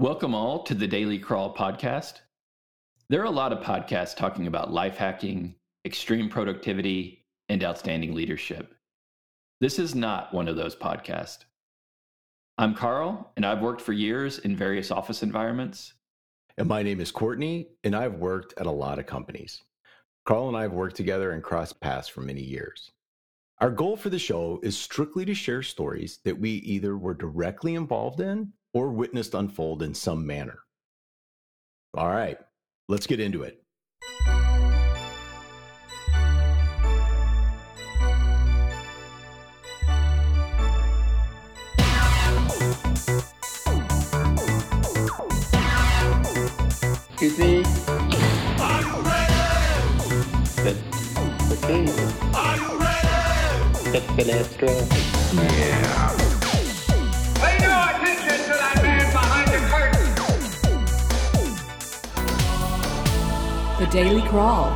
Welcome all to the Daily Crawl podcast. There are a lot of podcasts talking about life hacking, extreme productivity, and outstanding leadership. This is not one of those podcasts. I'm Karl, and I've worked for years in various office environments. And my name is Courtney, and I've worked at a lot of companies. Karl and I have worked together and crossed paths for many years. Our goal for the show is strictly to share stories that we either were directly involved in or witnessed unfold in some manner. All right, let's get into it. Excuse me? Are you ready? That's okay. Are you ready? That's the last the Daily Crawl.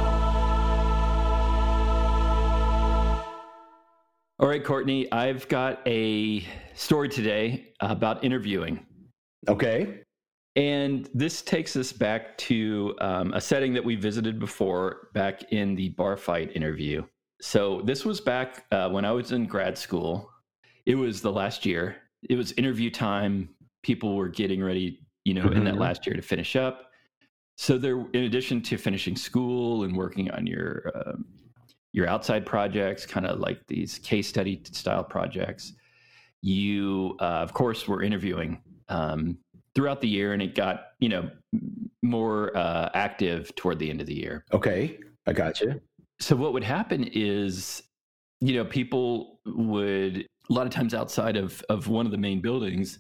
All right, Courtney, I've got a story today about interviewing. Okay. And this takes us back to um, a setting that we visited before back in the bar fight interview. So, this was back uh, when I was in grad school. It was the last year. It was interview time. People were getting ready, you know, in that Mhm. last year to finish up. So, there, in addition to finishing school and working on your um, your outside projects, kind of like these case study style projects, you, uh, of course, were interviewing um, throughout the year, and it got you know more uh, active toward the end of the year. Okay. I got you. So what would happen is, you know, people would a lot of times outside of of one of the main buildings,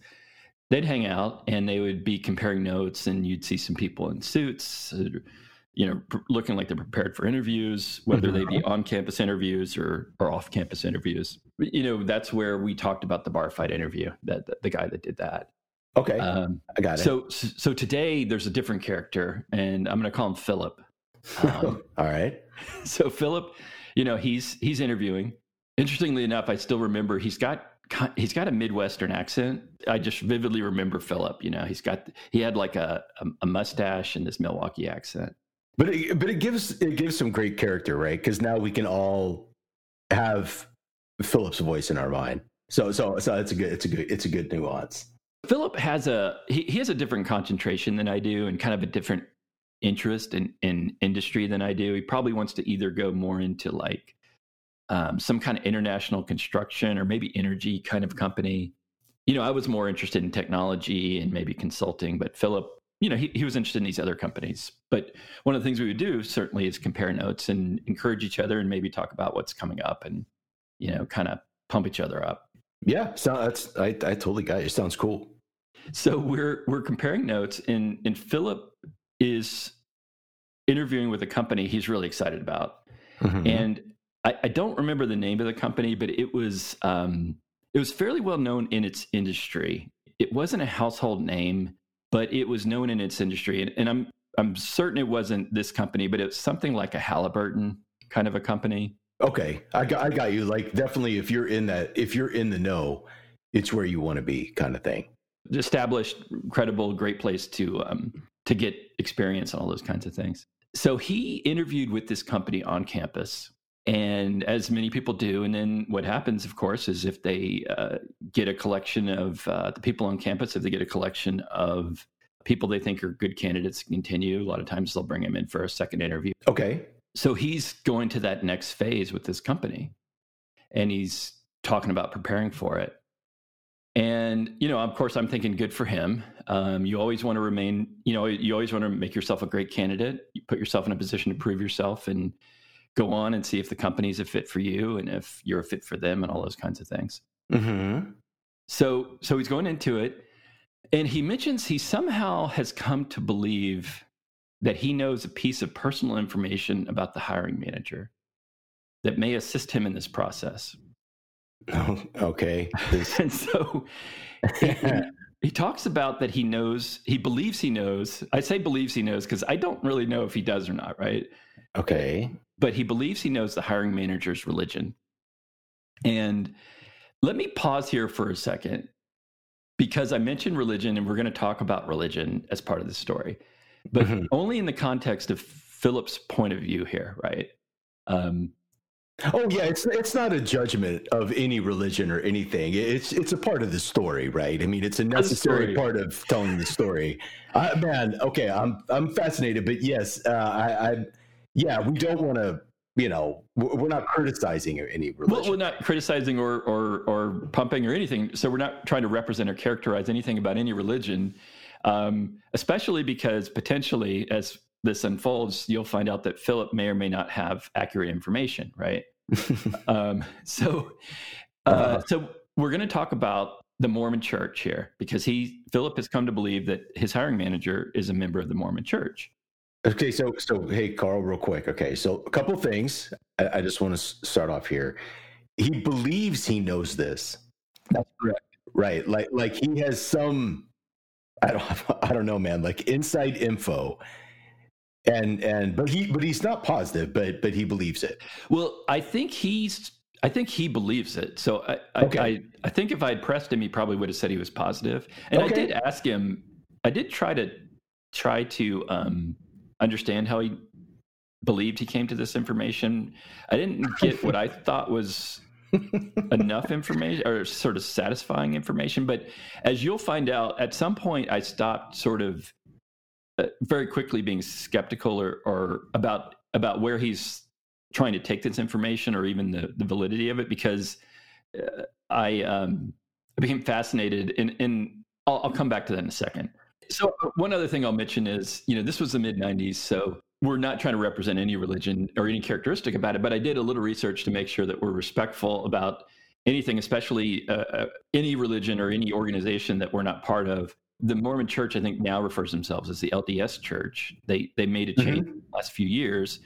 they'd hang out and they would be comparing notes, and you'd see some people in suits. uh, You know, pr- looking like they're prepared for interviews, whether they be on campus interviews or, or off campus interviews. You know, that's where we talked about the bar fight interview, that, that the guy that did that. Okay. Um, I got it. so, so today there's a different character, and I'm going to call him Philip. Um, All right. so Philip, you know, he's he's interviewing. Interestingly enough, I still remember he's got he's got a midwestern accent. I just vividly remember Philip. You know, he's got he had like a a, a mustache and this Milwaukee accent. But it, but it gives it gives some great character, right? Because now we can all have Philip's voice in our mind. So so so it's a good it's a good it's a good nuance. Philip has a he, he has a different concentration than I do, and kind of a different interest in in industry than I do. He probably wants to either go more into like um, some kind of international construction or maybe energy kind of company. You know, I was more interested in technology and maybe consulting, but Philip, you know, he, he was interested in these other companies. But one of the things we would do certainly is compare notes and encourage each other and maybe talk about what's coming up and, you know, kind of pump each other up. Yeah, so that's I I totally got it. It sounds cool. So we're we're comparing notes, and and Philip is interviewing with a company he's really excited about, Mhm. and I, I don't remember the name of the company, but it was um, it was fairly well known in its industry. It wasn't a household name, but it was known in its industry, and, and I'm I'm certain it wasn't this company, but it was something like a Halliburton kind of a company. Okay, I got I got you. Like definitely, if you're in that, if you're in the know, it's where you want to be, kind of thing. established, credible, great place to um, to get experience and all those kinds of things. So he interviewed with this company on campus, and as many people do, and then what happens, of course, is if they uh, get a collection of uh, the people on campus, if they get a collection of people they think are good candidates to continue, a lot of times they'll bring them in for a second interview. Okay, So he's going to that next phase with this company and he's talking about preparing for it. And, you know, of course, I'm thinking good for him. Um, you always want to remain, you know, you always want to make yourself a great candidate. You put yourself in a position to prove yourself and go on and see if the company's a fit for you and if you're a fit for them and all those kinds of things. mm-hmm. So, so he's going into it, and he mentions he somehow has come to believe that he knows a piece of personal information about the hiring manager that may assist him in this process. okay. This- And so he, he talks about that he knows, he believes he knows. I say believes he knows because I don't really know if he does or not, right? okay. But he believes he knows the hiring manager's religion. And let me pause here for a second because I mentioned religion and we're going to talk about religion as part of the story, but Mhm. only in the context of Philip's point of view here, right? Um, Oh yeah, it's it's not a judgment of any religion or anything. It's it's a part of the story, right? I mean, it's a necessary part of telling the story. Uh, man, okay, I'm I'm fascinated, but yes, uh, I, I yeah, we don't want to, you know, we're not criticizing any religion. well, we're not criticizing or, or or pumping or anything. So we're not trying to represent or characterize anything about any religion, um, especially because potentially, as this unfolds, you'll find out that Philip may or may not have accurate information, right? um, so, uh, Uh-huh. so we're going to talk about the Mormon Church here because he Philip has come to believe that his hiring manager is a member of the Mormon Church. Okay, so so hey, Karl, real quick. Okay, so a couple things. I, I just want to start off here. He believes he knows this, That's correct. right? Like like he has some. I don't I don't know, man. Like inside info, and and but he but he's not positive, but but he believes it. Well, I think he's. I think he believes it. So I, I, Okay. I, I think if I had pressed him, he probably would have said he was positive. And I did ask him. I did try to try to um, understand how he believed he came to this information. I didn't get what I thought was enough information or sort of satisfying information. But as you'll find out, at some point, I stopped sort of uh, very quickly being skeptical or, or about about where he's trying to take this information or even the, the validity of it because uh, I um, became fascinated and I'll, I'll come back to that in a second. So uh, one other thing I'll mention is you know this was the mid '90s, so we're not trying to represent any religion or any characteristic about it, but I did a little research to make sure that we're respectful about anything, especially uh, uh, any religion or any organization that we're not part of. The Mormon Church, I think, now refers themselves as the LDS Church. They they made a change in the last few years,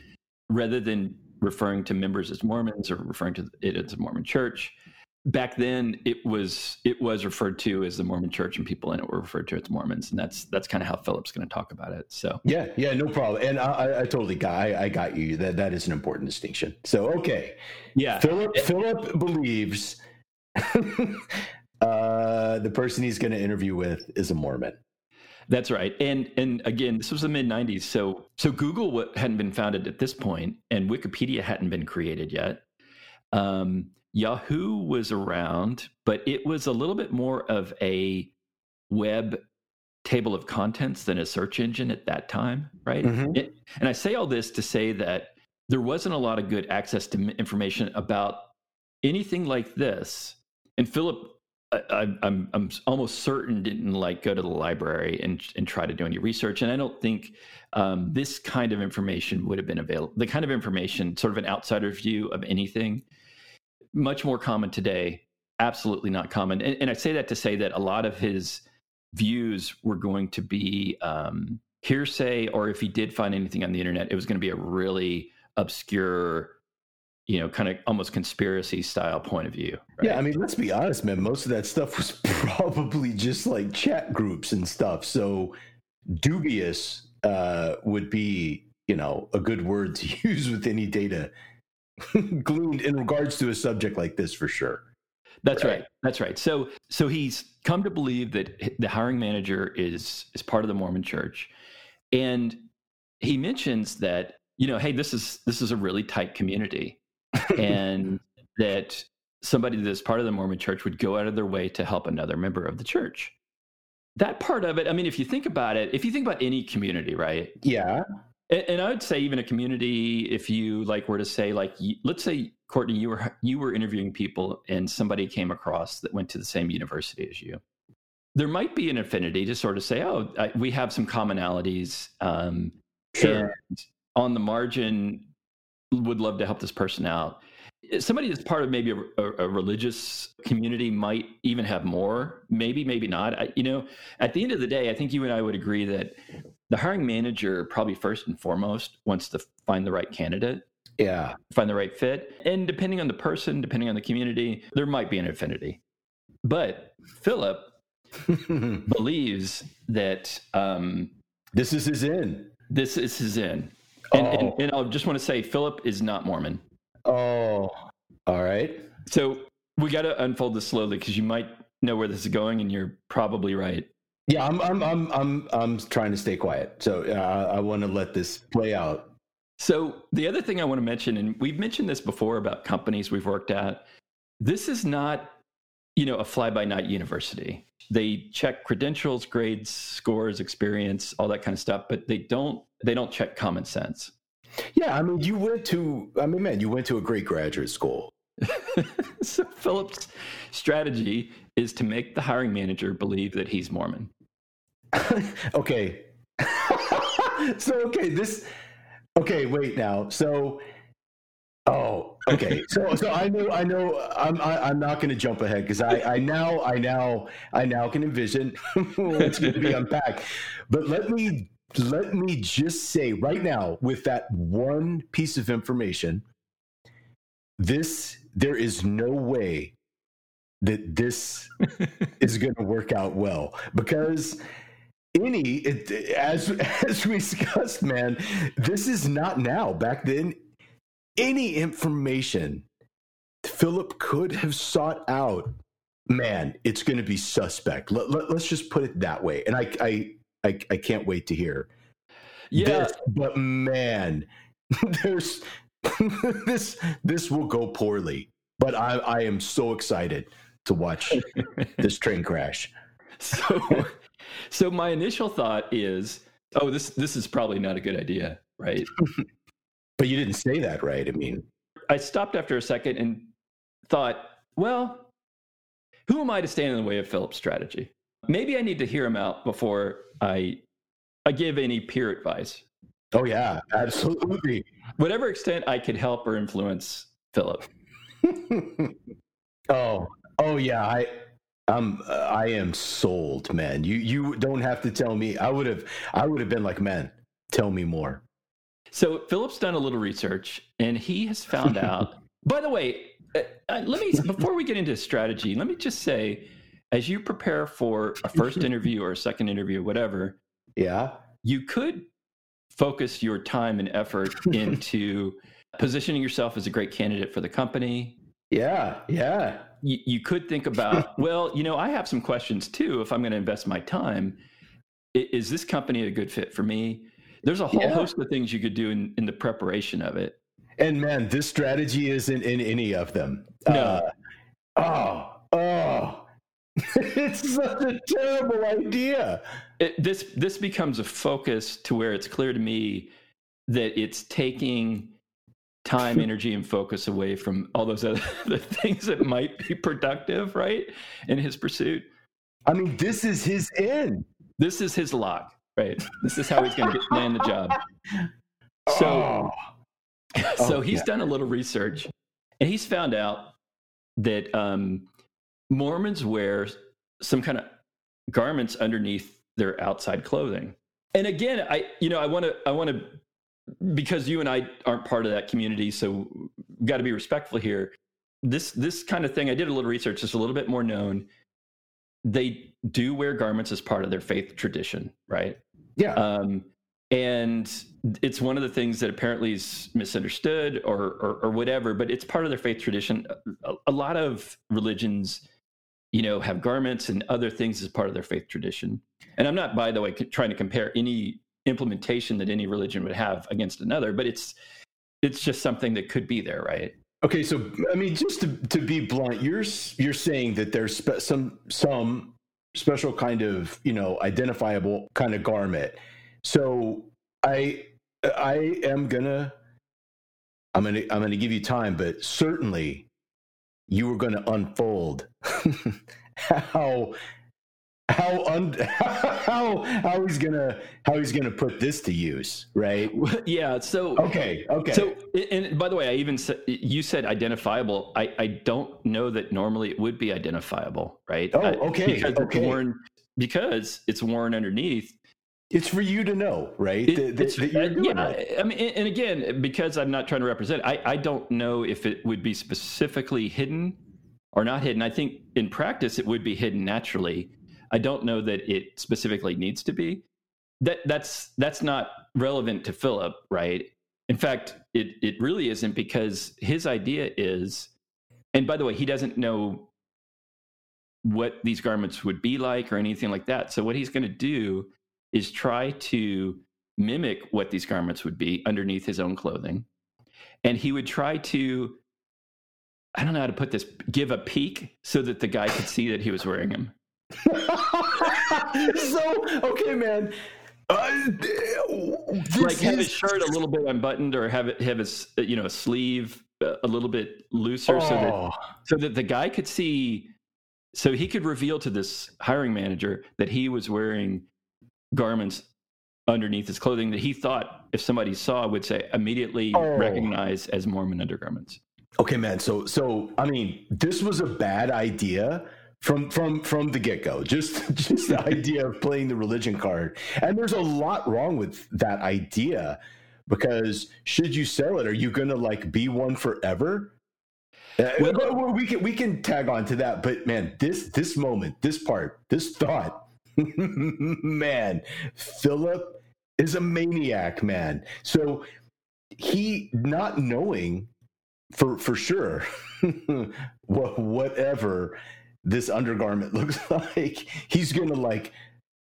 rather than referring to members as Mormons or referring to it as a Mormon Church. Back then, it was it was referred to as the Mormon Church, and people in it were referred to as Mormons, and that's that's kind of how Philip's going to talk about it. So Yeah, yeah, no problem. And I, I, I totally got I, I got you. That that is an important distinction. So okay, yeah, Philip Philip believes uh, the person he's going to interview with is a Mormon. That's right. And and again, this was the mid 90s. So so Google hadn't been founded at this point and Wikipedia hadn't been created yet. Um, Yahoo was around, but it was a little bit more of a web table of contents than a search engine at that time, right? Mhm. It- and I say all this to say that there wasn't a lot of good access to information about anything like this. And Philip I, I, I'm I'm almost certain didn't like go to the library and and try to do any research, and I don't think um, this kind of information would have been available. The kind of information, sort of an outsider's view of anything, much more common today. Absolutely not common, and, and I say that to say that a lot of his views were going to be um, hearsay, or if he did find anything on the internet, it was going to be a really obscure, you know, kind of almost conspiracy style point of view. right? Yeah, I mean, let's be honest, man. Most of that stuff was probably just like chat groups and stuff. So dubious uh, would be, you know, a good word to use with any data gleaned in regards to a subject like this, for sure. That's Right. right. That's right. So so he's come to believe that the hiring manager is is part of the Mormon Church, and he mentions that you know, hey, this is this is a really tight community, and that somebody that's part of the Mormon Church would go out of their way to help another member of the church. That part of it, I mean, if you think about it, if you think about any community, right? Yeah. And, and I would say even a community, if you like were to say like, let's say Courtney, you were you were interviewing people and somebody came across that went to the same university as you. There might be an affinity to sort of say, oh, I, we have some commonalities. Um, Sure. and on the margin, would love to help this person out. Somebody that's part of maybe a, a, a religious community might even have more. Maybe, maybe not. I, you know, at the end of the day, I think you and I would agree that the hiring manager probably first and foremost wants to find the right candidate, Yeah. find the right fit, and depending on the person, depending on the community, there might be an affinity. But Philip believes that um, this is his in. this is his in. And, and, Oh. and I just want to say, Philip is not Mormon. Oh, all right. So we got to unfold this slowly because you might know where this is going, and you're probably right. Yeah, I'm I'm I'm I'm I'm trying to stay quiet. So uh, I want to let this play out. So the other thing I want to mention, and we've mentioned this before about companies we've worked at, this is not, you know, a fly-by-night university. They check credentials, grades, scores, experience, all that kind of stuff, but they don't they don't check common sense. Yeah, I mean, you went to I mean, man, you went to a great graduate school. so Philip's strategy is to make the hiring manager believe that he's Mormon. okay. so okay, this okay, wait now. So oh, okay. So so I know I know I'm I, I'm not going to jump ahead because I I now I now I now can envision what's going to be unpacked. But let me let me just say right now with that one piece of information this there is no way that this is going to work out well because any it, as as we discussed man this is not now. Back then any information philip could have sought out man it's going to be suspect. Let, let, us just put it that way. And I, I i i can't wait to hear Yeah, this, but man there's this this will go poorly. But i i am so excited to watch this train crash. So so my initial thought is oh this this is probably not a good idea right? But you didn't say that right? I mean i stopped after a second and thought well who am i to stand in the way of philip's strategy? Maybe i need to hear him out before i i give any peer advice. Oh yeah absolutely. Whatever extent i could help or influence philip. Oh oh yeah i um i am sold man you you don't have to tell me i would have i would have been like man tell me more So Philip's done a little research, and he has found out. By the way, uh, uh, let me before we get into strategy, let me just say, as you prepare for a first interview or a second interview, whatever, yeah you could focus your time and effort into positioning yourself as a great candidate for the company. yeah yeah You, you could think about, well, you know, I have some questions too. If I'm going to invest my time, is this company a good fit for me? There's a whole Yeah. host of things you could do in, in the preparation of it. and man this strategy isn't in any of them No. Uh, oh oh it's such a terrible idea it, this this becomes a focus to where it's clear to me that it's taking time, energy, and focus away from all those other things that might be productive, right? In his pursuit. i mean this is his end This is his lock, right? This is how he's going to land the job. So, Oh. so Oh, he's yeah. done a little research, and he's found out that um, Mormons wear some kind of garments underneath their outside clothing. And again, I you know I want to I want to because you and I aren't part of that community, so got to be respectful here. This this kind of thing, I did a little research. It's a little bit more known. They do wear garments as part of their faith tradition, right? yeah um, and it's one of the things that apparently is misunderstood or, or or whatever but it's part of their faith tradition a, a lot of religions you know have garments and other things as part of their faith tradition and i'm not by the way c- trying to compare any implementation that any religion would have against another but it's it's just something that could be there right Okay, so I mean, just to, to be blunt, you're you're saying that there's spe- some some special kind of you know identifiable kind of garment. So I I am gonna I'm gonna I'm gonna give you time, but certainly you were gonna unfold how how un, how how he's gonna how he's gonna put this to use, right? yeah so Okay, okay. So, and by the way, I even said you said identifiable. I, I don't know that normally it would be identifiable, right? Oh, okay, Because okay. it's worn because it's worn underneath. it's for you to know, right? It- that, that- that you're doing yeah, it. I mean, and and again, because I'm not trying to represent, I, I don't know if it would be specifically hidden or not hidden. I think in practice it would be hidden naturally. I don't know that it specifically needs to be. That that's that's not relevant to Philip, right? In fact, it it really isn't because his idea is, and by the way, he doesn't know what these garments would be like or anything like that. So what he's going to do is try to mimic what these garments would be underneath his own clothing. And he would try to I don't know how to put this, give a peek so that the guy could see that he was wearing them. so okay, man. Uh, like have his shirt a little bit unbuttoned or have it have his you know a sleeve a little bit looser so that Oh. so that the guy could see so he could reveal to this hiring manager that he was wearing garments underneath his clothing that he thought if somebody saw would say immediately Oh. recognize as Mormon undergarments. Okay, man. So, so I mean, this was a bad idea from from from the get go. Just just the idea of playing the religion card, and there's a lot wrong with that idea because should you sell it, are you gonna like be one forever? Uh, Well- we can we can tag on to that, but man, this this moment, this part, this thought, man, Philip is a maniac, man. So he not knowing for for sure whatever this undergarment looks like he's gonna like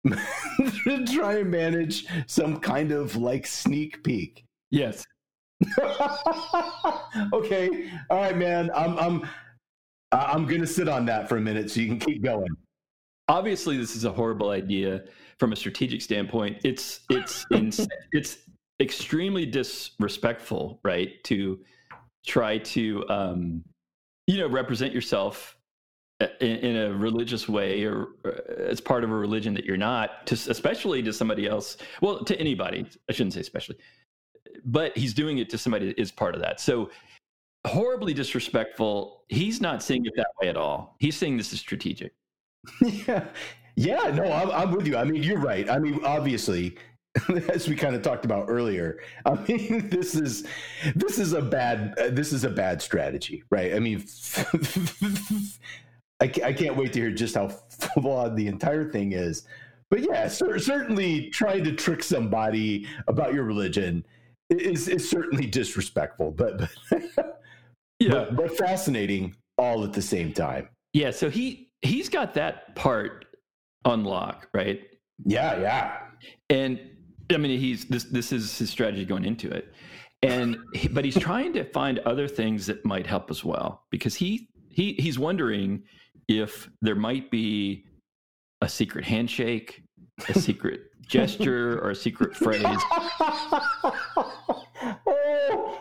try and manage some kind of like sneak peek Yes. okay all right man i'm i'm i'm gonna sit on that for a minute so you can keep going Obviously this is a horrible idea from a strategic standpoint. It's it's in, it's extremely disrespectful, right? To try to um you know represent yourself in, in a religious way or uh, as part of a religion that you're not to especially to somebody else well to anybody i shouldn't say especially but he's doing it to somebody that is part of that. So horribly disrespectful. He's not seeing it that way at all. He's saying this is strategic. Yeah. Yeah no I'm, I'm with you. I mean you're right. I mean obviously as we kind of talked about earlier i mean this is this is a bad uh, this is a bad strategy right? I mean I, I can't wait to hear just how flawed the entire thing is. But yeah cer- certainly trying to trick somebody about your religion is is certainly disrespectful but but, but, but fascinating all at the same time. Yeah, so he he's got that part on lock, right? yeah yeah. And I mean, he's this this is his strategy going into it, and he, but he's trying to find other things that might help as well because he he he's wondering if there might be a secret handshake, a secret gesture, or a secret phrase. oh,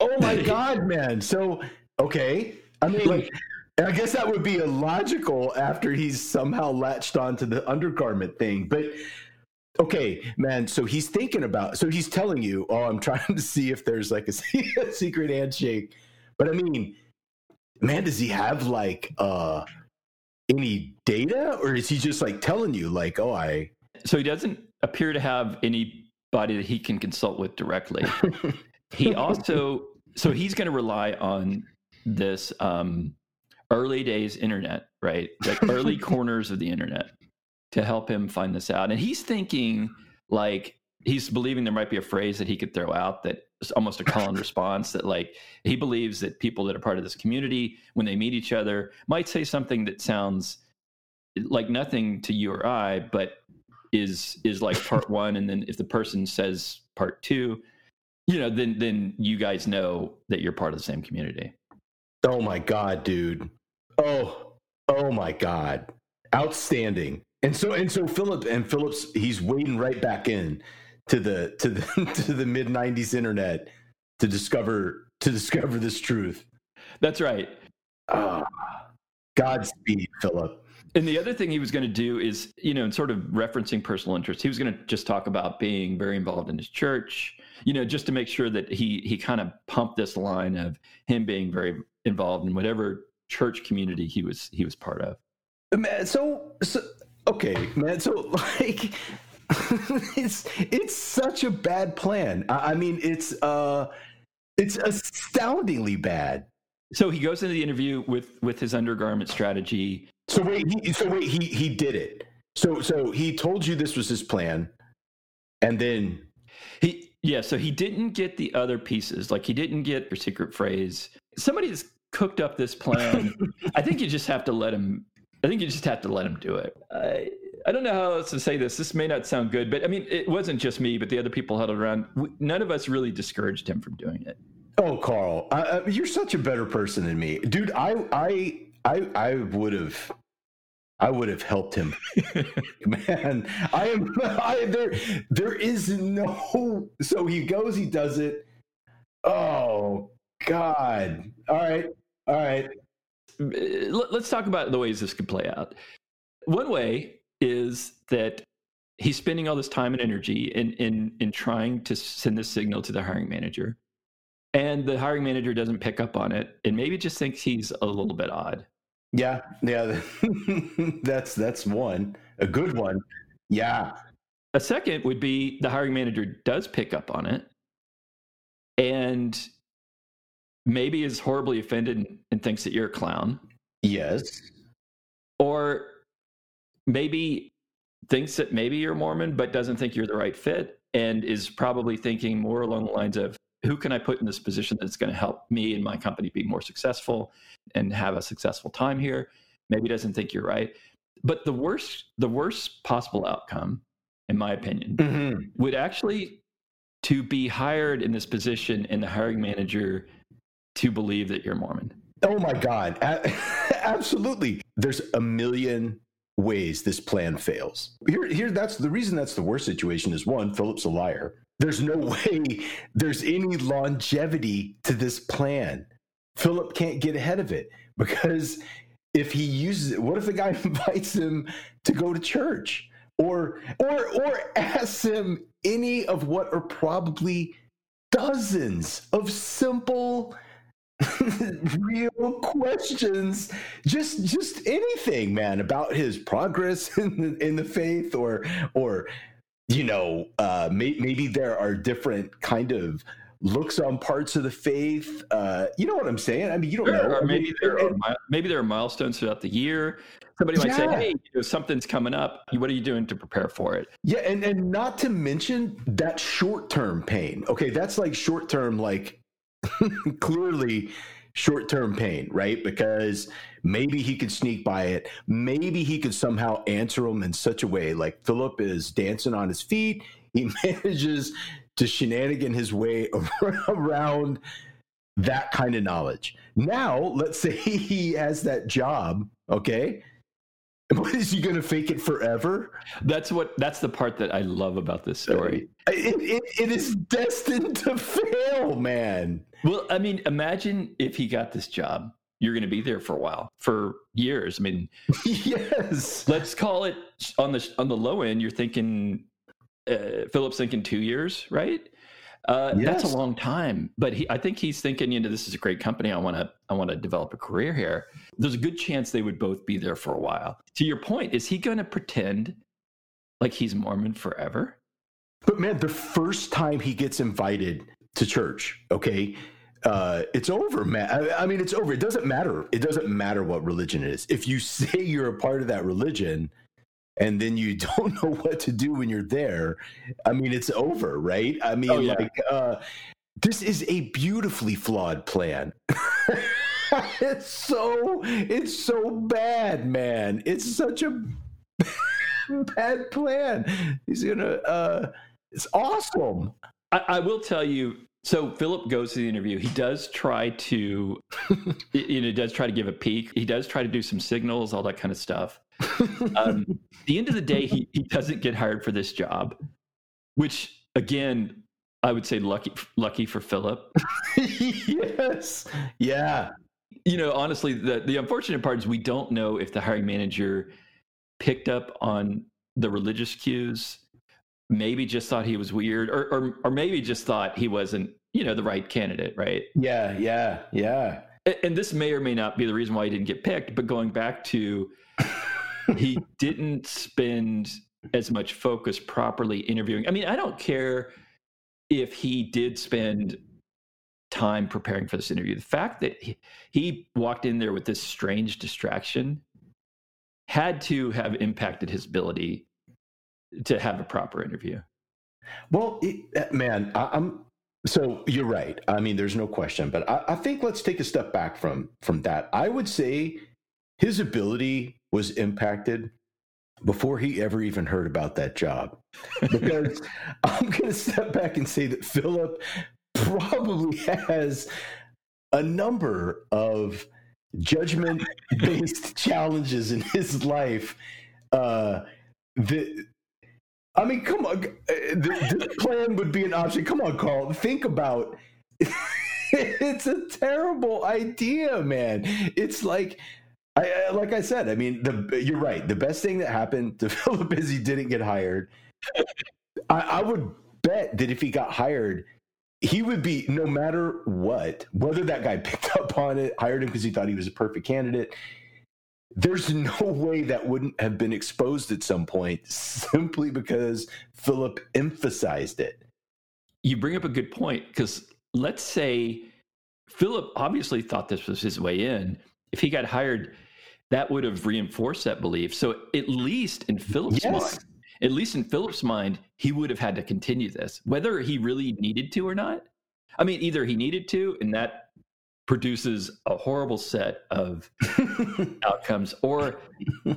oh my god, man. So okay. I mean Like- I guess that would be illogical after he's somehow latched onto the undergarment thing. But okay, man, so he's thinking about so he's telling you, oh, I'm trying to see if there's like a, a secret handshake. But I mean, man, does he have like uh any data or is he just like telling you like, oh, I So he doesn't appear to have anybody that he can consult with directly. he also so he's going to rely on this um, early days internet, right? Like early corners of the internet to help him find this out. And he's thinking like he's believing there might be a phrase that he could throw out that almost a call and response that like he believes that people that are part of this community when they meet each other might say something that sounds like nothing to you or I, but is is like part one and then if the person says part two you know then then you guys know that you're part of the same community Oh my god, dude. Oh, oh my god. Outstanding. And so and so Philip and Phillips he's wading right back in to the to the to the mid 90s internet to discover to discover this truth. that's right Ah. Godspeed, Philip. and the other thing he was going to do is you know in sort of referencing personal interest he was going to just talk about being very involved in his church you know just to make sure that he he kind of pumped this line of him being very involved in whatever church community he was he was part of so, so okay, man. So like, it's it's such a bad plan. I, I mean, it's uh, it's astoundingly bad. so he goes into the interview with with his undergarment strategy So wait, he, so wait, he he did it. So so he told you this was his plan, and then He yeah, so he didn't get the other pieces. Like he didn't get your secret phrase. Somebody has cooked up this plan. I think you just have to let him I think you just have to let him do it. I, I don't know how else to say this. This may not sound good, but I mean, it wasn't just me, but the other people huddled around. We, none of us really discouraged him from doing it. Oh, Karl, uh, you're such a better person than me, dude. I I I I would have. I would have helped him, man. I am. I there. There is no. So he goes. He does it. Oh God! All right. All right. Let- Let's talk about the ways this could play out. One way is that he's spending all this time and energy in in in trying to send this signal to the hiring manager, and the hiring manager doesn't pick up on it, and maybe just thinks he's a little bit odd. Yeah. Yeah. that's that's one. A good one. Yeah. A second would be the hiring manager does pick up on it and maybe is horribly offended and, and thinks that you're a clown, Yes. or maybe thinks that maybe you're Mormon but doesn't think you're the right fit and is probably thinking more along the lines of who can I put in this position that's going to help me and my company be more successful and have a successful time here. Maybe doesn't think you're right. But the worst the worst possible outcome in my opinion Mhm. would actually to be hired in this position and the hiring manager to believe that you're Mormon. Oh my God. Absolutely. There's a million ways this plan fails. Here, here, that's the reason that's the worst situation is one, Philip's a liar. There's no way there's any longevity to this plan. Philip can't get ahead of it because if he uses it, what if the guy invites him to go to church or or or asks him any of what are probably dozens of simple real questions just just anything man about his progress in the, in the faith or or you know uh may, maybe there are different kind of looks on parts of the faith uh you know what i'm saying i mean you don't know or maybe there and- are maybe there are milestones throughout the year. Somebody might say, "Hey, you know, something's coming up. What are you doing to prepare for it?" Yeah, and and not to mention that short term pain. Okay, that's like short term, like clearly short term pain, right? Because maybe he could sneak by it. Maybe he could somehow answer them in such a way, like Philip is dancing on his feet. He manages to shenanigan his way around that kind of knowledge. Now, let's say he has that job. Okay. What is he going to fake it forever? That's what that's the part that I love about this story. It, it, it is destined to fail, man. Well, I mean, imagine if he got this job. You're going to be there for a while, for years. I mean, yes. let's call it on the on the low end. You're thinking uh, Philip's thinking two years, right? Uh, That's a long time, but he, I think he's thinking, you know, this is a great company. I want to, I want to develop a career here. There's a good chance they would both be there for a while. To your point, is he going to pretend like he's Mormon forever? But man, the first time he gets invited to church, okay, uh, it's over, man. I, I mean, it's over. It doesn't matter. It doesn't matter what religion it is. If you say you're a part of that religion and then you don't know what to do when you're there, I mean, it's over, right? I mean, Oh, yeah. like, uh, this is a beautifully flawed plan. it's so, it's so bad, man. It's such a bad plan. He's gonna, uh, it's awesome. I, I will tell you. So Philip goes to the interview. He does try to, you know, does try to give a peek. He does try to do some signals, all that kind of stuff. Um, at the end of the day, he he doesn't get hired for this job, which again, I would say lucky lucky for Philip. yes. Yeah. You know, honestly, the the unfortunate part is we don't know if the hiring manager picked up on the religious cues. Maybe just thought he was weird, or or or maybe just thought he wasn't, you know, the right candidate, right? Yeah. Yeah. Yeah. A- and this may or may not be the reason why he didn't get picked but going back to he didn't spend as much focus properly interviewing i mean i don't care if he did spend time preparing for this interview the fact that he, he walked in there with this strange distraction had to have impacted his ability to have a proper interview Well, it, uh, man, I, I'm so you're right. I mean, there's no question, but I, I think let's take a step back from from that. I would say his ability was impacted before he ever even heard about that job. Because I'm going to step back and say that Philip probably has a number of judgment based challenges in his life uh, that I mean, come on. uh, th- This plan would be an option. Come on, Karl. Think about. it's a terrible idea, man. It's like, I, like I said. I mean, the you're right. The best thing that happened to Philip is he didn't get hired. I, I would bet that if he got hired, he would be no matter what, whether that guy picked up on it, hired him because he thought he was a perfect candidate. There's no way that wouldn't have been exposed at some point simply because Philip emphasized it. You bring up a good point because let's say Philip obviously thought this was his way in. If he got hired, that would have reinforced that belief. So at least in Philip's Yes. mind, at least in Philip's mind, he would have had to continue this, whether he really needed to or not. I mean, either he needed to, and that produces a horrible set of outcomes, or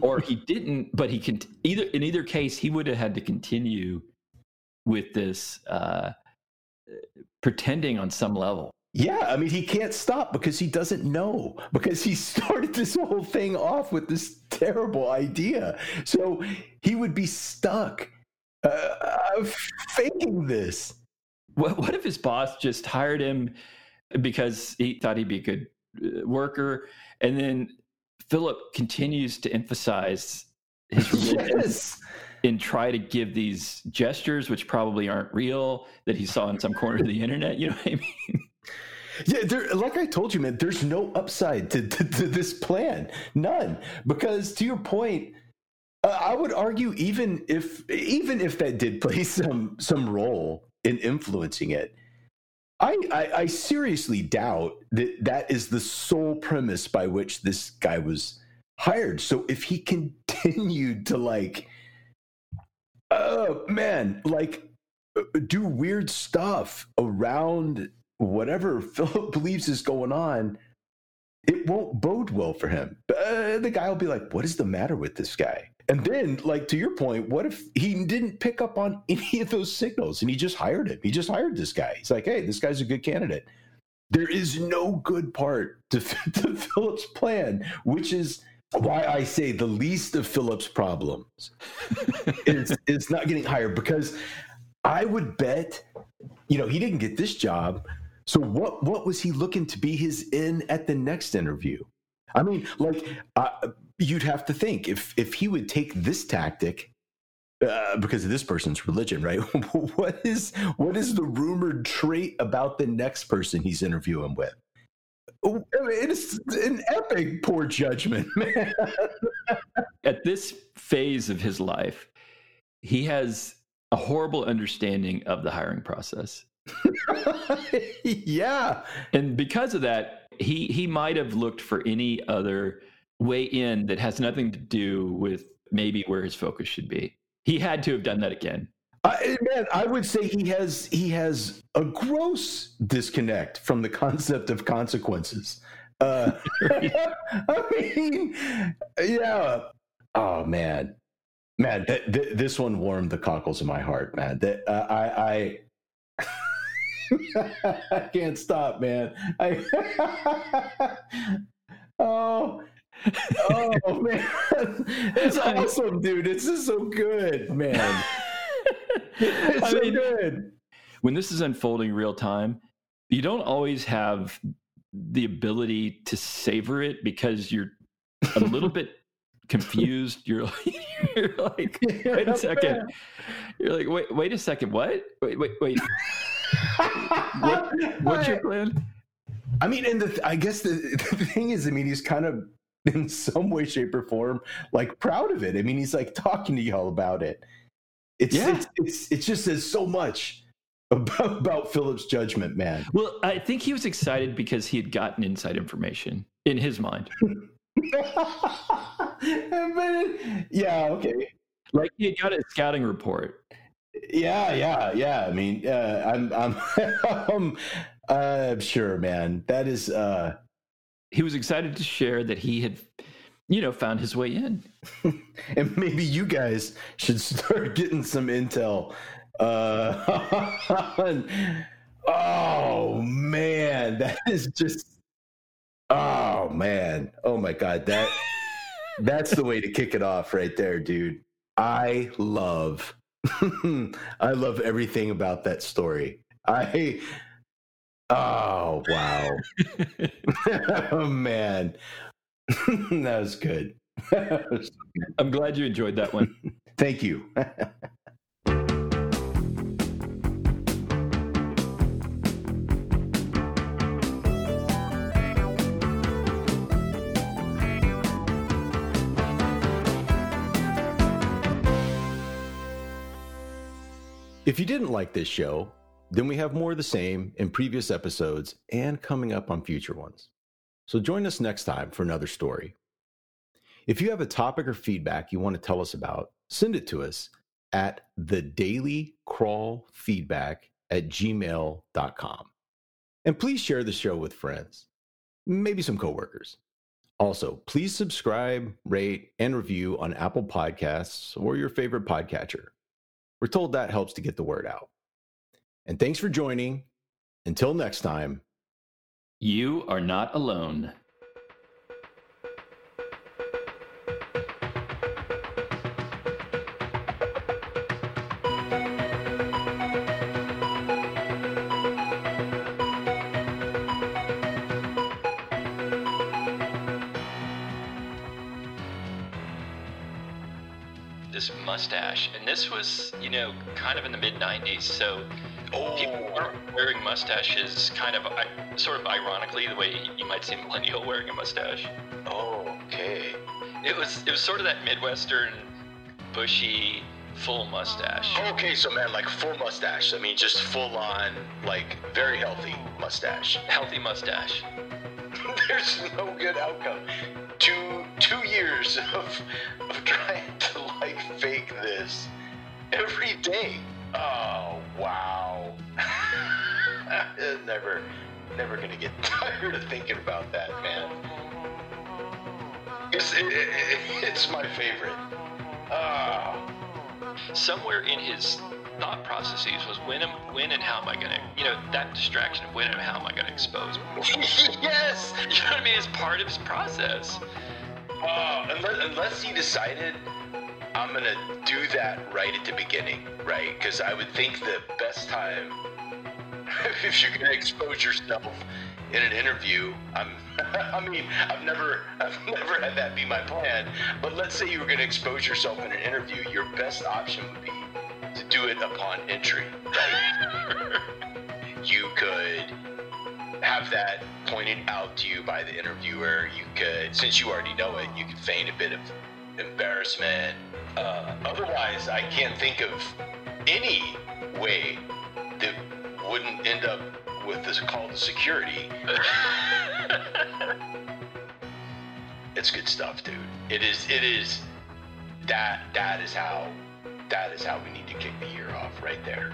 or he didn't, but he can either in either case he would have had to continue with this uh, pretending on some level. Yeah, I mean, he can't stop because he doesn't know, because he started this whole thing off with this terrible idea. So he would be stuck uh, uh, faking this. What, what if his boss just hired him because he thought he'd be a good uh, worker, and then Philip continues to emphasize his religion Yes. And try to give these gestures, which probably aren't real, that he saw in some corner of the internet. You know what I mean? Yeah, there, like I told you, man, there's no upside to, to, to this plan. None. Because to your point, uh, I would argue even if even if that did play some some role in influencing it, I, I, I seriously doubt that that is the sole premise by which this guy was hired. So if he continued to like, oh man, like uh, do weird stuff around whatever Philip believes is going on, it won't bode well for him. Uh, the guy will be like, "What is the matter with this guy?" And then, like to your point, what if he didn't pick up on any of those signals and he just hired him? He just hired this guy. He's like, "Hey, this guy's a good candidate." There is no good part to, to Philip's plan, which is why I say the least of Philip's problems is, is not getting hired because I would bet, you know, he didn't get this job. So what what was he looking to be his in at the next interview? I mean, like uh, you'd have to think if if he would take this tactic uh, because of this person's religion, right? what is what is the rumored trait about the next person he's interviewing with? It's an epic poor judgment, man. At this phase of his life, he has a horrible understanding of the hiring process. yeah, And because of that, he he might have looked for any other way in that has nothing to do with maybe where his focus should be. He had to have done that again. I, man, I would say he has he has a gross disconnect from the concept of consequences. Uh, I mean, yeah. Oh man, man, th- th- this one warmed the cockles of my heart, man. That uh, I. I I can't stop, man. I oh, oh man, it's awesome, dude. This is so good, man. It's I so mean, good. when this is unfolding real time, you don't always have the ability to savor it because you're a little bit confused. You're like, you're like, wait a second. You're like, wait, wait a second. What? Wait, wait, wait. What, what's your plan? I mean, and the I guess the, the thing is, I mean, he's kind of in some way, shape, or form like proud of it. I mean, he's like talking to y'all about it. It's Yeah. it's, it's it just says so much about, about Philip's judgment, man. Well, I think he was excited because he had gotten inside information in his mind. it- yeah, okay. Like he had got a scouting report. Yeah, yeah, yeah. I mean, uh, I'm, I'm, I'm uh, sure, man. That is, uh, He was excited to share that he had you know, found his way in. and maybe you guys should start getting some intel. Uh, oh man, that is just. Oh man, oh my god, that that's the way to kick it off right there, dude. I love, I love everything about that story. I. Oh wow, oh man, that was good. I'm glad you enjoyed that one. Thank you. if you didn't like this show, then we have more of the same in previous episodes and coming up on future ones. So join us next time for another story. If you have a topic or feedback you want to tell us about, send it to us at the daily crawl feedback at gmail.com. And please share the show with friends, maybe some coworkers. Also, please subscribe, rate, and review on Apple Podcasts or your favorite podcatcher. We're told that helps to get the word out. And thanks for joining. Until next time, You are not alone. This mustache, and this was, you know, kind of in the mid 90s, so people wearing mustaches kind of sort of ironically the way you might see a millennial wearing a mustache. Oh, okay. It was it was sort of that midwestern bushy full mustache. Okay, so man, like full mustache. I mean, just full on, like very healthy mustache. Healthy mustache. There's no good outcome. Two two years of of trying to like fake this every day. Oh wow. never never gonna get tired of thinking about that, man. It's, it, it, it's my favorite. Ah. Somewhere in his thought processes was when am when and how am I gonna you know, that distraction of when and how am I gonna expose yes. You know what I mean? It's part of his process. Uh, unless, unless he decided I'm gonna do that right at the beginning, right? Because I would think the best time, if you're gonna expose yourself in an interview, I'm, I mean, I've never, I've never had that be my plan. But let's say you were gonna expose yourself in an interview, your best option would be to do it upon entry, right? you could have that pointed out to you by the interviewer. You could, since you already know it, you could feign a bit of embarrassment. Uh, otherwise, I can't think of any way that wouldn't end up with this call to security. it's good stuff, dude. It is. It is. That. That is how. That is how we need to kick the year off, right there.